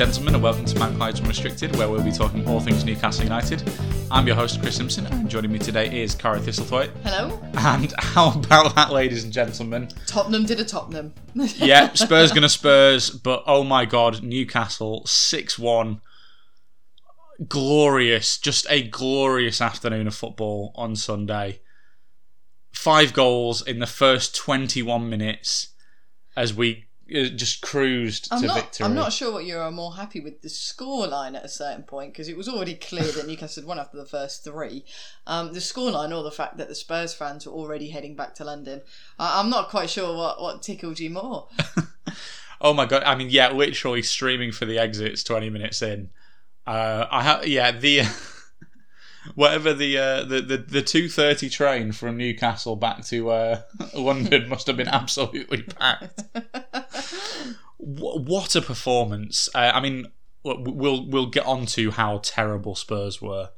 Gentlemen, and welcome to Magpies Unrestricted, where we'll be talking all things Newcastle United. I'm your host, Chris Simpson, and joining me today is Cara Thistlethwaite. Hello. And how about that, ladies and gentlemen? Tottenham did a Tottenham. Yeah, Spurs gonna Spurs, but oh my god, Newcastle 6 1. Glorious, just a glorious afternoon of football on Sunday. Five goals in the first 21 minutes as we just cruised I'm to not. victory. I'm not sure what you are more happy with the scoreline at a certain point because it was already clear that Newcastle had won after the first three. Um, the scoreline or the fact that the Spurs fans were already heading back to London. I, I'm not quite sure what what tickled you more. Oh my god! I mean, yeah, literally streaming for the exits twenty minutes in. Uh, I have, yeah, the whatever the uh, the the the two thirty train from Newcastle back to uh, London must have been absolutely packed. What a performance! Uh, I mean, we'll we'll get on to how terrible Spurs were,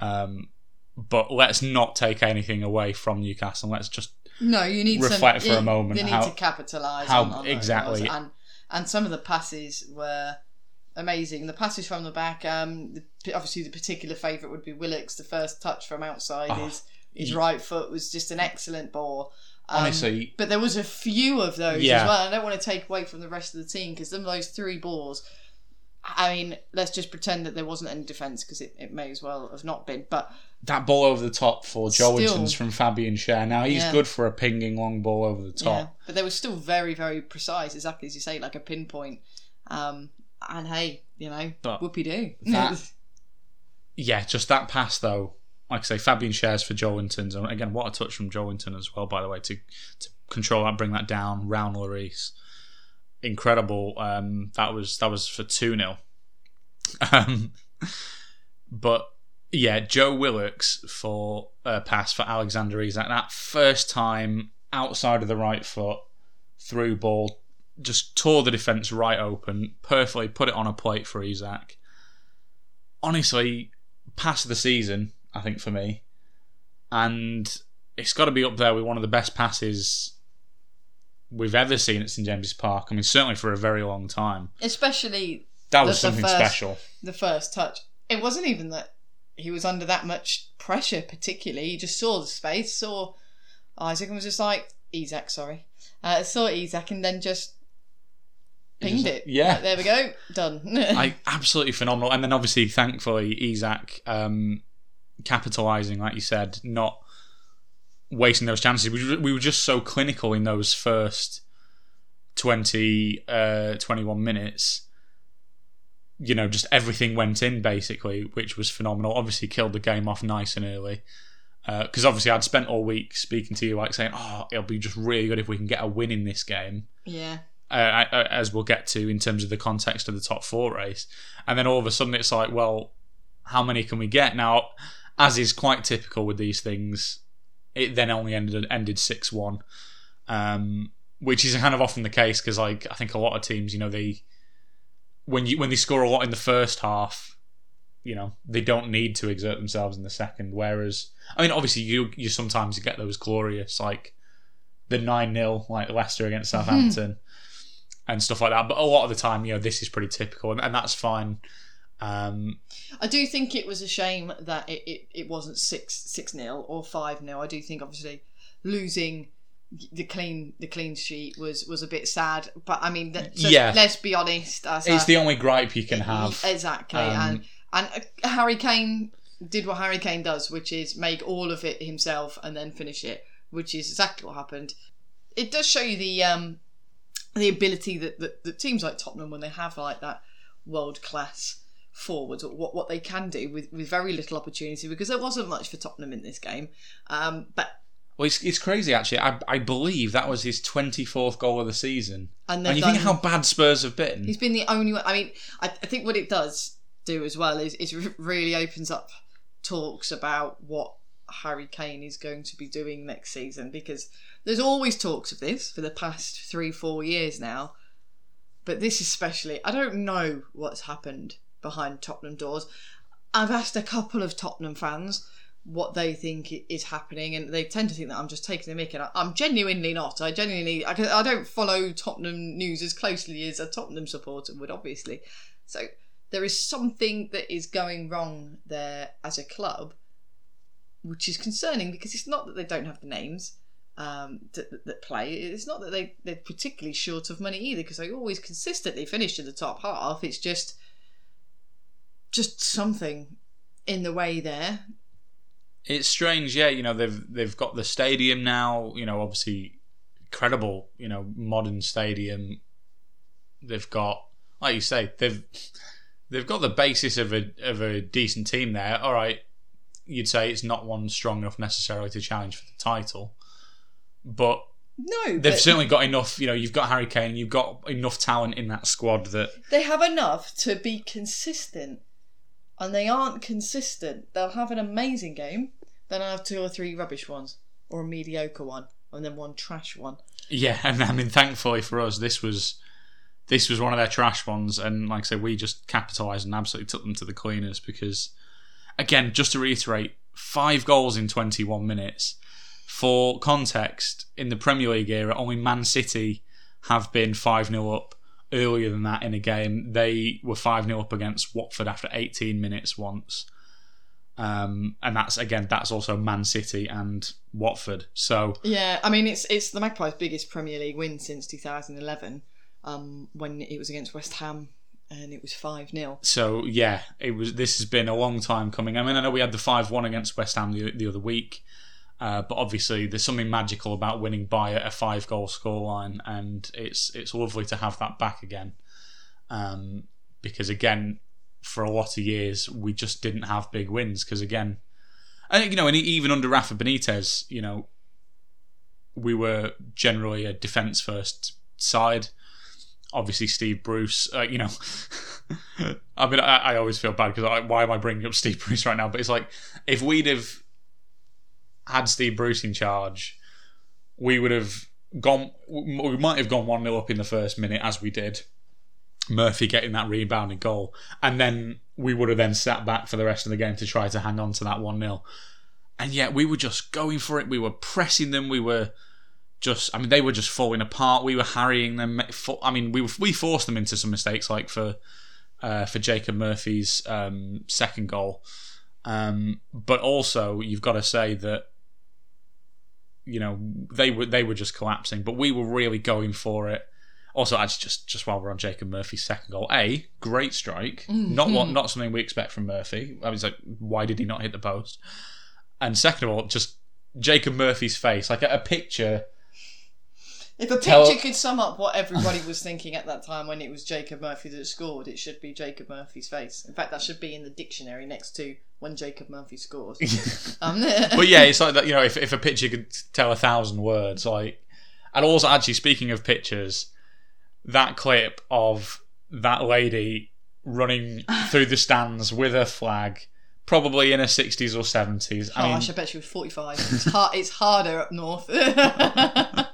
um, but let's not take anything away from Newcastle. Let's just No, you need Reflect some, for a moment They need how- to capitalise how- on, on exactly. and and some of the passes were amazing. The passes from the back, um, the, obviously the particular favourite would be Willock's. The first touch from outside Oh, his his ye- right foot was just an excellent ball. Um, honestly. but there was a few of those Yeah. as well. I don't want to take away from the rest of the team because some of those three balls. I mean, let's just pretend that there wasn't any defence because it, it may as well have not been. But that ball over the top for Joelinton's from Fabian Schär. Now he's Yeah. good for a pinging long ball over the top. Yeah, but they were still very, very precise, exactly as you say, like a pinpoint. Um, and hey, you know, But whoopie do. that- Yeah, just that pass though. Like I say, Fabian Schär's for Joelinton's, and again, what a touch from Joelinton as well. By the way, to to control that, bring that down, round Lloris, incredible. Um, that was that was for two 0 Um, but yeah, Joe Willock's for a pass for Alexander Isak. That first time outside of the right foot, through ball, just tore the defence right open, perfectly put it on a plate for Isak. Honestly, pass of the season, I think for me, and it's got to be up there with one of the best passes we've ever seen at St James's Park. I mean, certainly for a very long time. Especially That was The- the something first- special. the first touch. It wasn't even that he was under that much pressure, particularly. He just saw the space, saw Isaac, and was just like, Isak, sorry. Uh, saw Isak and then just pinged it. yeah. There we go, done. like absolutely phenomenal. And then obviously, thankfully, Isak um, capitalising, like you said, not wasting those chances. We, we were just so clinical in those first 20, uh, 21 minutes. You know, just everything went in basically, which was phenomenal. Obviously, killed the game off nice and early. Because obviously, I'd spent all week speaking to you, like saying, "Oh, it'll be just really good if we can get a win in this game." yeah. Uh, uh, as we'll get to in terms of the context of the top four race. And then all of a sudden it's like, well, how many can we get? Now, as is quite typical with these things, it then only ended ended six one, um, which is kind of often the case because like I think a lot of teams, you know, they when you when they score a lot in the first half, you know, they don't need to exert themselves in the second. Whereas, I mean, obviously you you sometimes get those glorious like the nine 0 like Leicester against Southampton and stuff like that. But a lot of the time, you know, this is pretty typical, and, and that's fine. Um, I do think it was a shame that it, it, it wasn't six six nil or five 0 I do think obviously losing the clean the clean sheet was was a bit sad. But I mean, so Yeah. let's be honest. It's a- the only gripe you can have. exactly, Um, and and uh, Harry Kane did what Harry Kane does, which is make all of it himself and then finish it, which is exactly what happened. It does show you the um the ability that, that, that teams like Tottenham when they have like that world class forwards what what they can do with, with very little opportunity because there wasn't much for Tottenham in this game. Um, but Well, it's, it's crazy actually. I, I believe that was his 24th goal of the season. And And, you think how bad Spurs have been? He's been the only one. I mean, I, I think what it does do as well is it really opens up talks about what Harry Kane is going to be doing next season because there's always talks of this for the past three, four years now. But this especially, I don't know what's happened behind Tottenham doors. I've asked a couple of Tottenham fans what they think is happening, and they tend to think that I'm just taking the mick, and I- I'm genuinely not. I genuinely, I, I don't follow Tottenham news as closely as a Tottenham supporter would, obviously. So there is something that is going wrong there as a club, which is concerning because it's not that they don't have the names um, that, that play. It's not that they they're particularly short of money either because they always consistently finish in the top half. It's just just something in the way there. It's strange, yeah. You know they've they've got the stadium now. You know, obviously, incredible. You know, modern stadium. They've got, like you say, they've they've got the basis of a of a decent team there. All right, you'd say it's not one strong enough necessarily to challenge for the title, but No, they've but certainly got enough. You know, you've got Harry Kane, you've got enough talent in that squad that they have enough to be consistent, and they aren't consistent. They'll have an amazing game, then I'll have two or three rubbish ones, or a mediocre one, and then one trash one. Yeah, and I mean, thankfully for us, this was this was one of their trash ones, and like I said, we just capitalised and absolutely took them to the cleaners because, again, just to reiterate, five goals in twenty one minutes. For context, in the Premier League era, only Man City have been five 0 up earlier than that in a game. They were five 0 up against Watford after eighteen minutes once. Um, and that's again, that's also Man City and Watford. So Yeah, I mean it's it's the Magpies' biggest Premier League win since 2011, um, when it was against West Ham, and it was five 0 So yeah, it was. This has been a long time coming. I mean, I know we had the five one against West Ham the, the other week, uh, but obviously there's something magical about winning by a five goal scoreline, and it's it's lovely to have that back again. Um, because again, for a lot of years we just didn't have big wins. Because again, think you know, and even under Rafa Benitez, you know, we were generally a defence first side obviously Steve Bruce. Uh, you know, I mean, I, I always feel bad because why am I bringing up Steve Bruce right now? But it's like if we'd have had Steve Bruce in charge, we would have gone. We might have gone one 0 up in the first minute as we did. Murphy getting that rebounding goal, and then we would have then sat back for the rest of the game to try to hang on to that one 0 And yet we were just going for it. We were pressing them. We were just I mean they were just falling apart. We were harrying them. I mean we we forced them into some mistakes like for uh, for Jacob Murphy's um, second goal. Um, but also you've got to say that you know they were they were just collapsing, but we were really going for it. Also, actually, just just while we're on Jacob Murphy's second goal, a great strike, not what not something we expect from Murphy. I was like, why did he not hit the post? And second of all, just Jacob Murphy's face, like a, a picture If a Tell- picture could sum up what everybody was thinking at that time when it was Jacob Murphy that scored, it should be Jacob Murphy's face. In fact, that should be in the dictionary next to when Jacob Murphy scores. um, but yeah, it's like that. You know, if if a picture could tell a thousand words, like, and also actually speaking of pictures, that clip of that lady running through the stands with her flag, probably in her sixties or seventies. I mean, Gosh, I bet she was 45. It's, hard, it's harder up north.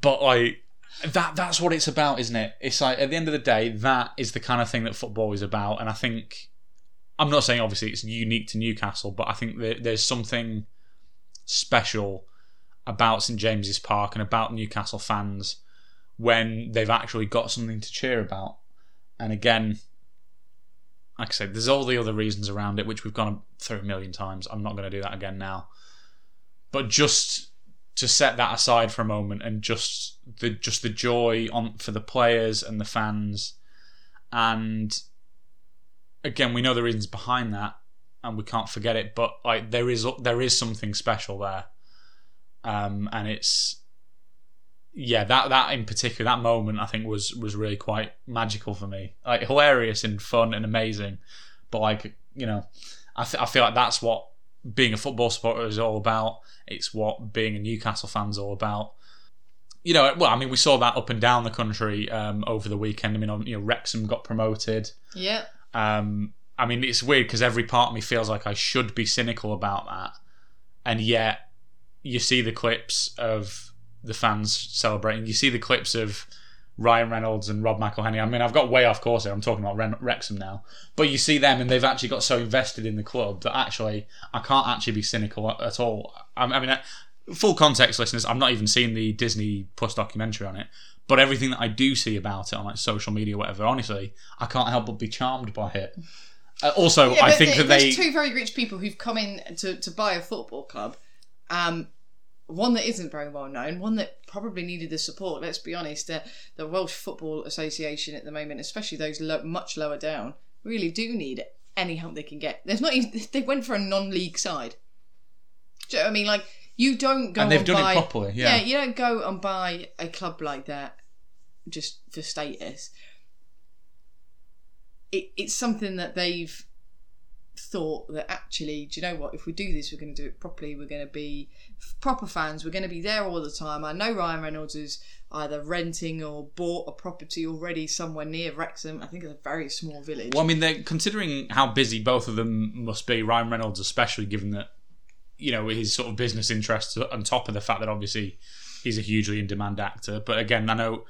but like that that's what it's about isn't it? It's like at the end of the day that is the kind of thing that football is about and i think i'm not saying obviously it's unique to newcastle but i think that there's something special about st james's park and about newcastle fans when they've actually got something to cheer about. And again like i said there's all the other reasons around it which we've gone through a million times. I'm not going to do that again now. But just to set that aside for a moment and just the just the joy on for the players and the fans. And again we know the reasons behind that and we can't forget it but like there is there is something special there. Um and it's yeah that that in particular that moment i think was was really quite magical for me. Like hilarious and fun and amazing. But like you know i, th- I feel like that's what being a football supporter is all about. It's what being a Newcastle fan's all about. You know, well, I mean, we saw that up and down the country um, over the weekend. I mean, you know, Wrexham got promoted. Yeah. Um, I mean, it's weird because every part of me feels like I should be cynical about that, and yet you see the clips of the fans celebrating. You see the clips of Ryan Reynolds and Rob McElhenney. I mean, I've got way off course here. I'm talking about Ren- Wrexham now, but you see them, and they've actually got so invested in the club that actually I can't actually be cynical at, at all. I, I mean, uh, full context, listeners. I've not even seen the Disney Plus documentary on it, but everything that I do see about it on like social media, whatever, honestly, I can't help but be charmed by it. Uh, also, Yeah, I think that they there's two very rich people who've come in to, to buy a football club. Um, one that isn't very well known, one that probably needed the support. Let's be honest, uh, the Welsh Football Association at the moment, especially those lo- much lower down, really do need any help they can get. There's not even they went for a non-league side. Do you know what I mean? Like you don't go and they've done buy, it properly. Yeah. you don't go and buy a club like that just for status. It, it's something that they've thought that actually, do you know what? If we do this, we're going to do it properly. We're going to be proper fans. We're going to be there all the time. I know Ryan Reynolds is either renting or bought a property already somewhere near Wrexham. I think it's a very small village. Well, I mean, they're considering how busy both of them must be. Ryan Reynolds, especially given that you know his sort of business interests, on top of the fact that obviously he's a hugely in demand actor. But again, I know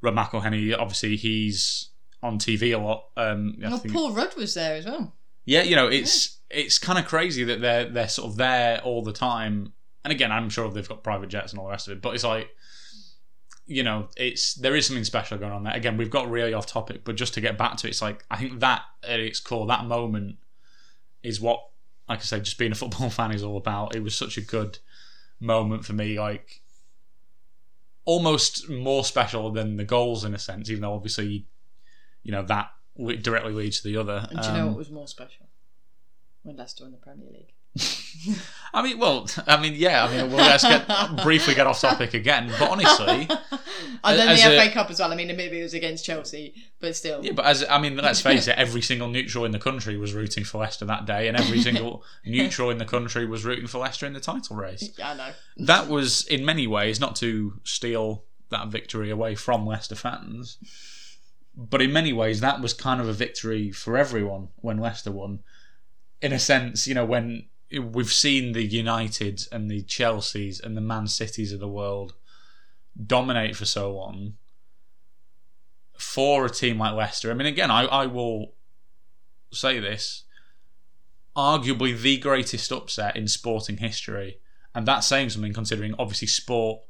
Rob McElhenney. Obviously, he's on TV a lot. Um, I well, think- Paul Rudd was there as well. Yeah, you know, it's it's kind of crazy that they're they're sort of there all the time. And again, I'm sure they've got private jets and all the rest of it. But it's like, you know, it's there is something special going on there. Again, we've got really off topic, but just to get back to it, it's like I think that at its core, that moment is what, like I say, just being a football fan is all about. It was such a good moment for me, like almost more special than the goals in a sense, even though obviously, you know, that directly leads to the other. And do you know Um, what was more special? When Leicester won the Premier League. I mean, well, I mean, yeah. I mean, well, let's get briefly get off topic again. But honestly, and then the a- FA Cup as well. I mean, maybe it was against Chelsea, but still. yeah. But as I mean, let's face it, every single neutral in the country was rooting for Leicester that day, and every single neutral in the country was rooting for Leicester in the title race. Yeah, I know. That was, in many ways, not to steal that victory away from Leicester fans, but in many ways, that was kind of a victory for everyone when Leicester won. In a sense, you know, when we've seen the United and the Chelseas and the Man Cities of the world dominate for so long, for a team like Leicester, I mean, again, I, I will say this arguably the greatest upset in sporting history. And that's saying something considering obviously sport,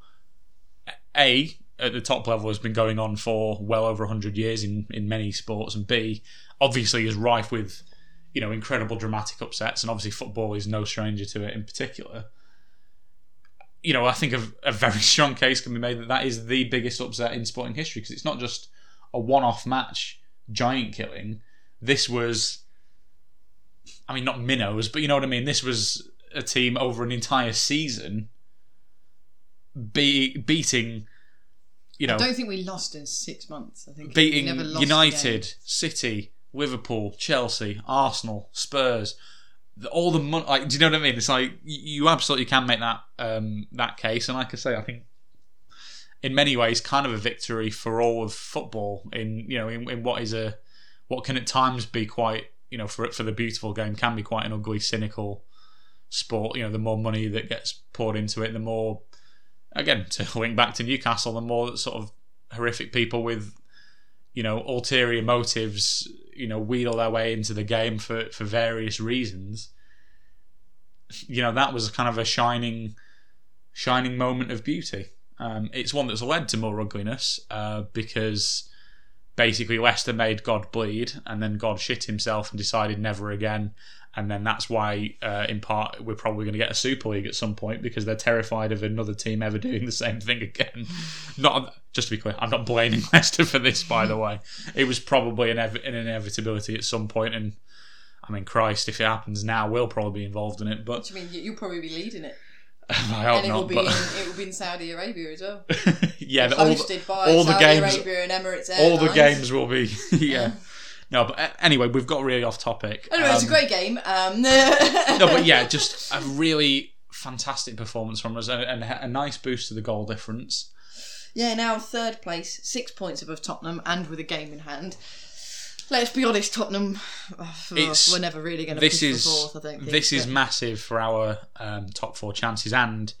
A, at the top level has been going on for well over 100 years in, in many sports, and B, obviously is rife with, you know, incredible dramatic upsets, and obviously football is no stranger to it in particular. You know, I think a, a very strong case can be made that that is the biggest upset in sporting history because it's not just a one-off match, giant killing. This was I mean, not minnows, but you know what I mean. This was a team over an entire season, be, beating, you know, I don't think we lost in six months. I think we beating never lost. United, City, Liverpool, Chelsea, Arsenal, Spurs. The- All the money, like, do you know what I mean? It's like y- you absolutely can make that um, that case, and like I say, I think in many ways, kind of a victory for all of football. In you know, in, in what is a what can at times be quite you know for for the beautiful game can be quite an ugly, cynical sport. You know, the more money that gets poured into it, the more again to link back to Newcastle, the more sort of horrific people with you know ulterior motives, you know, wheedle their way into the game for for various reasons. You know, that was kind of a shining, shining moment of beauty. Um, it's one that's led to more ugliness uh, because basically Leicester made God bleed, and then God shit himself and decided never again. And then that's why, uh, in part, we're probably going to get a Super League at some point because they're terrified of another team ever doing the same thing again. Not just to be clear, I'm not blaming Leicester for this, by the way. It was probably an, ev- an inevitability at some point, and I mean, Christ, if it happens now, we'll probably be involved in it. But you mean? You- You'll probably be leading it, I hope and it will not. be But in, it will be in Saudi Arabia as well. yeah, the- all, Hosted the, all games- Arabia and Emirates all the games will be yeah. No, but uh, anyway, we've got really off topic. Anyway, it's a Um, great game. Um, no, but yeah, just a really fantastic performance from us and, a nice boost to the goal difference. Yeah, now third place, six points above Tottenham, and with a game in hand. Let's be honest, Tottenham, oh, we're never really going to push is fourth. I don't think. this is but- massive for our um, top four chances. And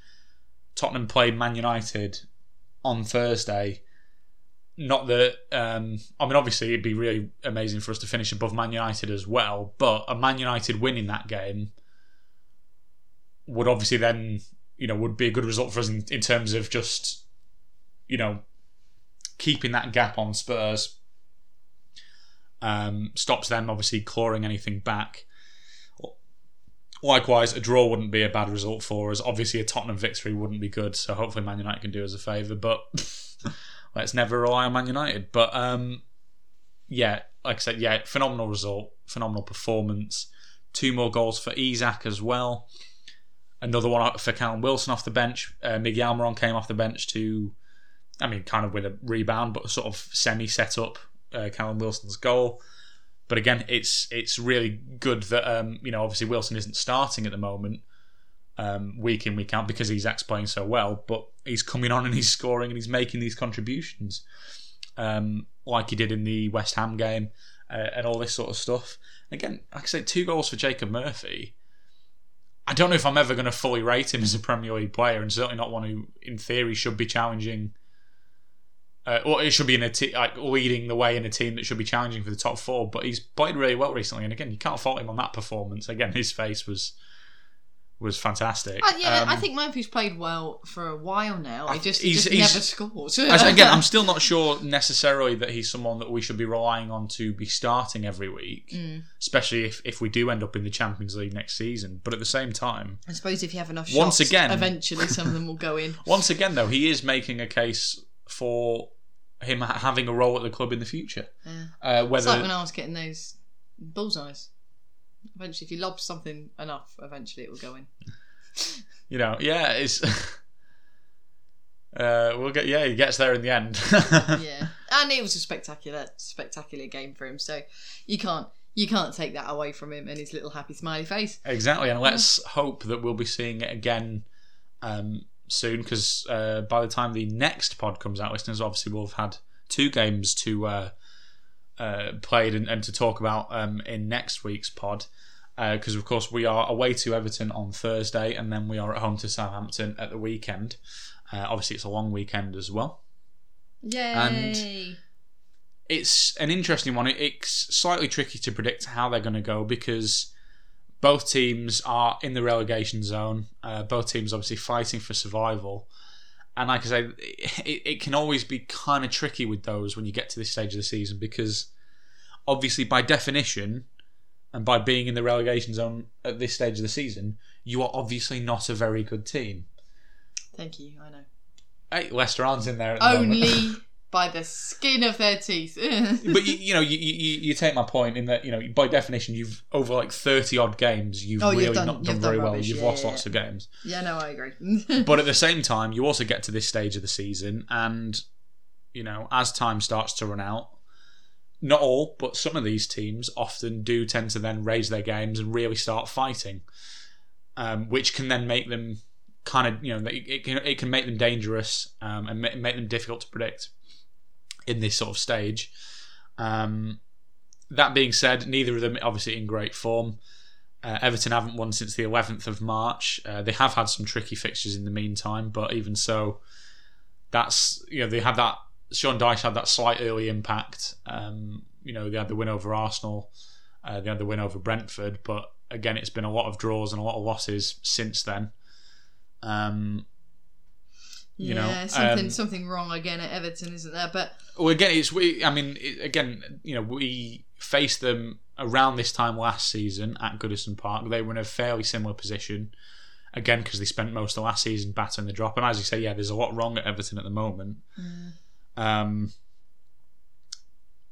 Tottenham played Man United on Thursday. Not that um, I mean, obviously, it'd be really amazing for us to finish above Man United as well. But a Man United win in that game would obviously then, you know, would be a good result for us in, in terms of just, you know, keeping that gap on Spurs. Um, stops them obviously clawing anything back. Likewise, a draw wouldn't be a bad result for us. Obviously, a Tottenham victory wouldn't be good. So hopefully, Man United can do us a favour. But let's never rely on Man United. But um, yeah, like I said, yeah, phenomenal result, phenomenal performance. Two more goals for Isak as well. Another one for Callum Wilson off the bench. Uh, Miguel Almiron came off the bench to, I mean, kind of with a rebound, but sort of semi set up uh, Callum Wilson's goal. But again, it's it's really good that um, you know obviously Wilson isn't starting at the moment, um, week in week out because Isak's playing so well. But he's coming on and he's scoring and he's making these contributions, um, like he did in the West Ham game uh, and all this sort of stuff. Again, like I say, two goals for Jacob Murphy. I don't know if I'm ever going to fully rate him as a Premier League player, and certainly not one who, in theory, should be challenging. Uh, or it should be in a like leading the way in a team that should be challenging for the top four. But he's played really well recently, and again, you can't fault him on that performance. Again, his face was was fantastic. Uh, yeah, Um, I think Murphy's played well for a while now. He just, he He's- just he's- never scores. Again, I'm still not sure necessarily that he's someone that we should be relying on to be starting every week, Mm. especially if, if we do end up in the Champions League next season. But at the same time, I suppose if you have enough shots, Once again- eventually some of them will go in. once again, though, he is making a case for him having a role at the club in the future. Yeah. Uh, It's like when I was getting those bullseyes. Eventually, if you lob something enough, eventually it will go in. you know, yeah, it's. Uh, we'll get yeah, he gets there in the end. yeah, and it was a spectacular, spectacular game for him. So you can't, you can't take that away from him and his little happy smiley face. Exactly, and let's hope that we'll be seeing it again um, soon. Because uh, by the time the next pod comes out, listeners, obviously we'll have had two games to uh, uh, played and, and to talk about um, in next week's pod. Because of course we are away to Everton on Thursday, and then we are at home to Southampton at the weekend. Uh, obviously, it's a long weekend as well. Yay! And it's an interesting one. It's slightly tricky to predict how they're going to go because both teams are in the relegation zone. Uh, both teams obviously fighting for survival. And like I say, it, it can always be kind of tricky with those when you get to this stage of the season because obviously, by definition, and by being in the relegation zone at this stage of the season, you are obviously not a very good team. Thank you. I know. Hey, Leicester aren't in there at the moment. Only by the skin of their teeth. but you, you know, you, you you take my point in that you know by definition you've over like thirty odd games you've Oh, you've really done- not done you've very done well. You've yeah, lost yeah, lots of games, yeah, no, I agree. but at the same time you also get to this stage of the season, and you know as time starts to run out, not all, but some of these teams often do tend to then raise their games and really start fighting, um, which can then make them kind of you know it, it can it can make them dangerous um, and make them difficult to predict in this sort of stage. Um, that being said, neither of them obviously in great form. Uh, Everton haven't won since the 11th of March. Uh, they have had some tricky fixtures in the meantime, but even so, that's you know they had that. Sean Dyche had that slight early impact. Um, you know they had the win over Arsenal, uh, they had the win over Brentford, but again it's been a lot of draws and a lot of losses since then. Um, you know, yeah, something um, something wrong again at Everton, isn't there? But well, again, it's we. I mean, it, again, you know, we faced them around this time last season at Goodison Park. They were in a fairly similar position, again because they spent most of last season battling the drop. And as you say, yeah, there's a lot wrong at Everton at the moment. Um,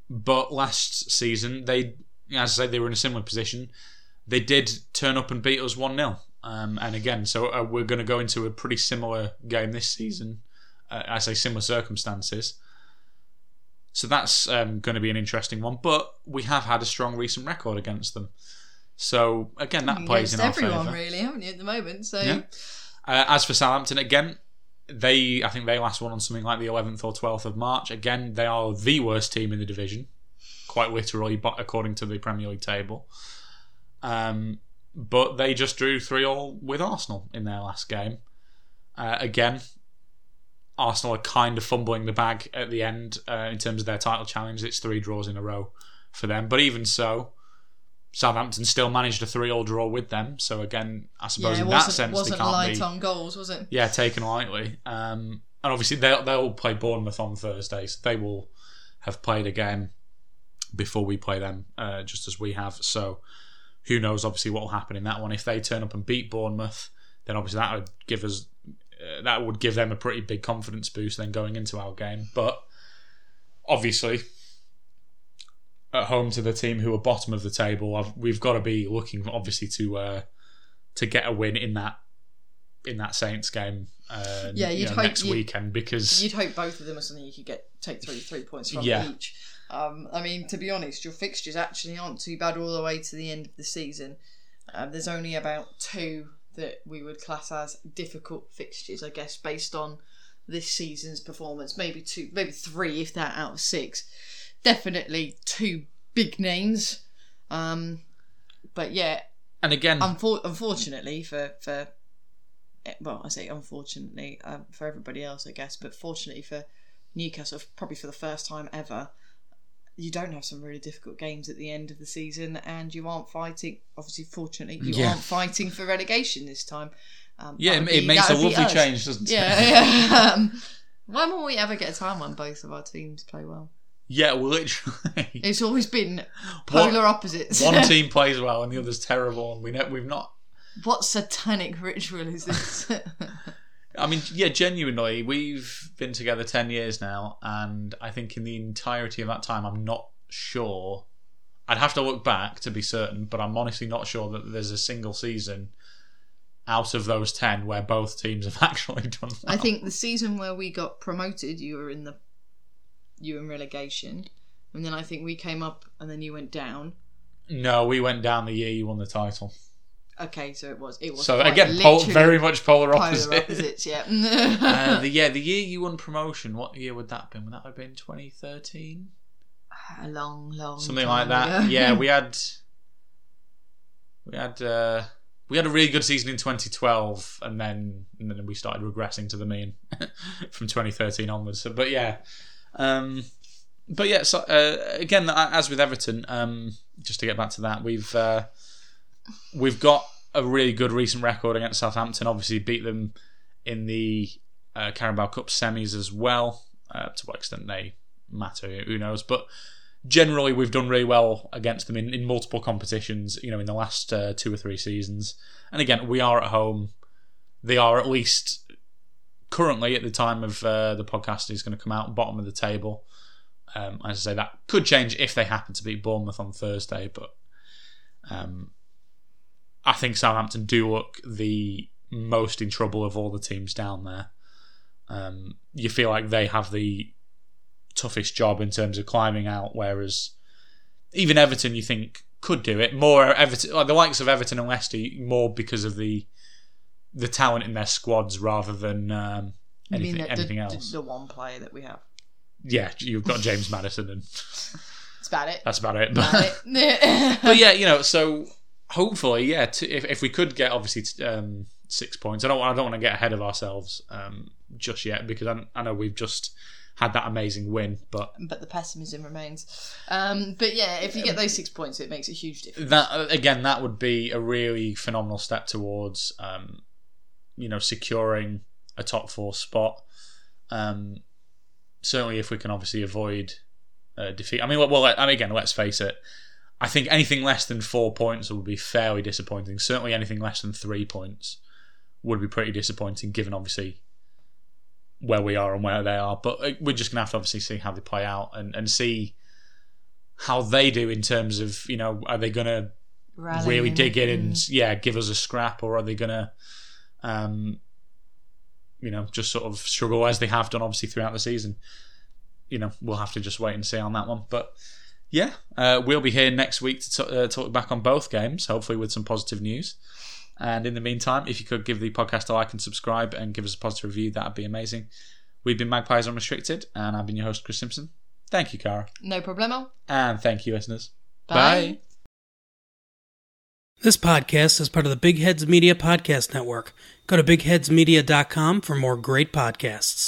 but last season, they, as I say, they were in a similar position. They did turn up and beat us one 0 um, and again, so uh, we're going to go into a pretty similar game this season. Uh, I say similar circumstances. So that's um, going to be an interesting one. But we have had a strong recent record against them. So again, that plays in our everyone, favour. really, haven't you, at the moment? So Yeah. Uh, as for Southampton, again, they I think they last won on something like the 11th or 12th of March. Again, they are the worst team in the division, quite literally, but according to the Premier League table. Um, but they just drew three all with Arsenal in their last game. Uh, again, Arsenal are kind of fumbling the bag at the end uh, in terms of their title challenge. It's three draws in a row for them, but even so. Southampton still managed a three-all draw with them, so again, I suppose it in that wasn't, sense they wasn't can't light be on goals, was it? yeah, taken lightly. Um, and obviously they'll they'll play Bournemouth on Thursday, so they will have played a game before we play them, uh, just as we have. So who knows? Obviously, what will happen in that one? If they turn up and beat Bournemouth, then obviously that would give us uh, that would give them a pretty big confidence boost then going into our game. But obviously. At home to the team who are bottom of the table, I've, we've got to be looking obviously to uh, to get a win in that in that Saints game uh, Yeah, you you'd know, hope next you- weekend because You'd hope both of them are something you could get take three three points from Yeah. each. Um, I mean, to be honest, your fixtures actually aren't too bad all the way to the end of the season. Um, there's only about two that we would class as difficult fixtures, I guess, based on this season's performance. Maybe two, maybe three if that out of six. Definitely two big names. Um, but yeah, and again Unfor- unfortunately for for eh, well, I say unfortunately um, for everybody else, I guess, but fortunately for Newcastle, probably for the first time ever, you don't have some really difficult games at the end of the season, and you aren't fighting. Obviously, fortunately, you Yeah. aren't fighting for relegation this time. Um, yeah, it, be- makes a lovely change, doesn't it? Yeah, yeah. um, why won't we ever get a time when both of our teams play well? yeah, well, literally. It's always been One- polar opposites. One team plays well and the other's terrible, and we know we've not. what satanic ritual is this? I mean, yeah, genuinely, we've been together ten years now, and I think in the entirety of that time, I'm not sure. I'd have to look back to be certain, but I'm honestly not sure that there's a single season out of those ten where both teams have actually done. Well. I think the season where we got promoted, you were in the you were in relegation, and then I think we came up, and then you went down. no, we went down the year you won the title. Okay, so it was it was So again, pol- very much polar polar opposite. opposites. Yeah. uh, the yeah, the year you won promotion. What year would that have been? Would that have been 2013? a long, long Something like that. ago. Yeah, we had we had uh, we had a really good season in 2012, and then and then we started regressing to the mean from 2013 onwards. So, but yeah, um, but yeah. So uh, again, as with Everton, um, just to get back to that, we've uh, we've got a really good recent record against Southampton. Obviously, beat them in the uh, Carabao Cup semis as well. Uh, to what extent they matter, who knows? But generally, we've done really well against them in, in multiple competitions. You know, in the last uh, two or three seasons. And again, we are at home. They are at least currently at the time of uh, the podcast is going to come out bottom of the table. Um, as I say, that could change if they happen to beat Bournemouth on Thursday, but um, I think Southampton do look the most in trouble of all the teams down there. Um, you feel like they have the toughest job in terms of climbing out, whereas even Everton, you think could do it more. Everton, like the likes of Everton and Leicester, more because of the the talent in their squads rather than um, anything the, anything the- else. The, one player that we have. yeah, you've got James Maddison, and That's about it. that's about it. About it. but yeah, you know, so hopefully, yeah, to, if if we could get obviously t- um, six points, I don't I don't want to get ahead of ourselves um, just yet because I, I know we've just had that amazing win, but but the pessimism remains. Um, but yeah, if you get those six points, it makes a huge difference. that again, that would be a really phenomenal step towards um, you know securing a top four spot. Um, certainly, if we can obviously avoid uh, defeat. I mean, well, I mean, again, let's face it. I think anything less than four points would be fairly disappointing. Certainly, anything less than three points would be pretty disappointing, given obviously where we are and where they are. But uh, we're just gonna have to obviously see how they play out and, and see how they do in terms of you know are they gonna really dig in and Mm. yeah give us a scrap or are they gonna um you know just sort of struggle as they have done obviously throughout the season you know, we'll have to just wait and see on that one. But yeah, uh, we'll be here next week to t- uh, talk back on both games, hopefully with some positive news. And in the meantime, if you could give the podcast a like and subscribe and give us a positive review, that'd be amazing. We've been Magpies Unrestricted, and I've been your host, Chris Simpson. Thank you, Cara. No problemo. And thank you, listeners. Bye. This podcast is part of the Big Heads Media Podcast Network. Go to bigheadsmedia.com for more great podcasts.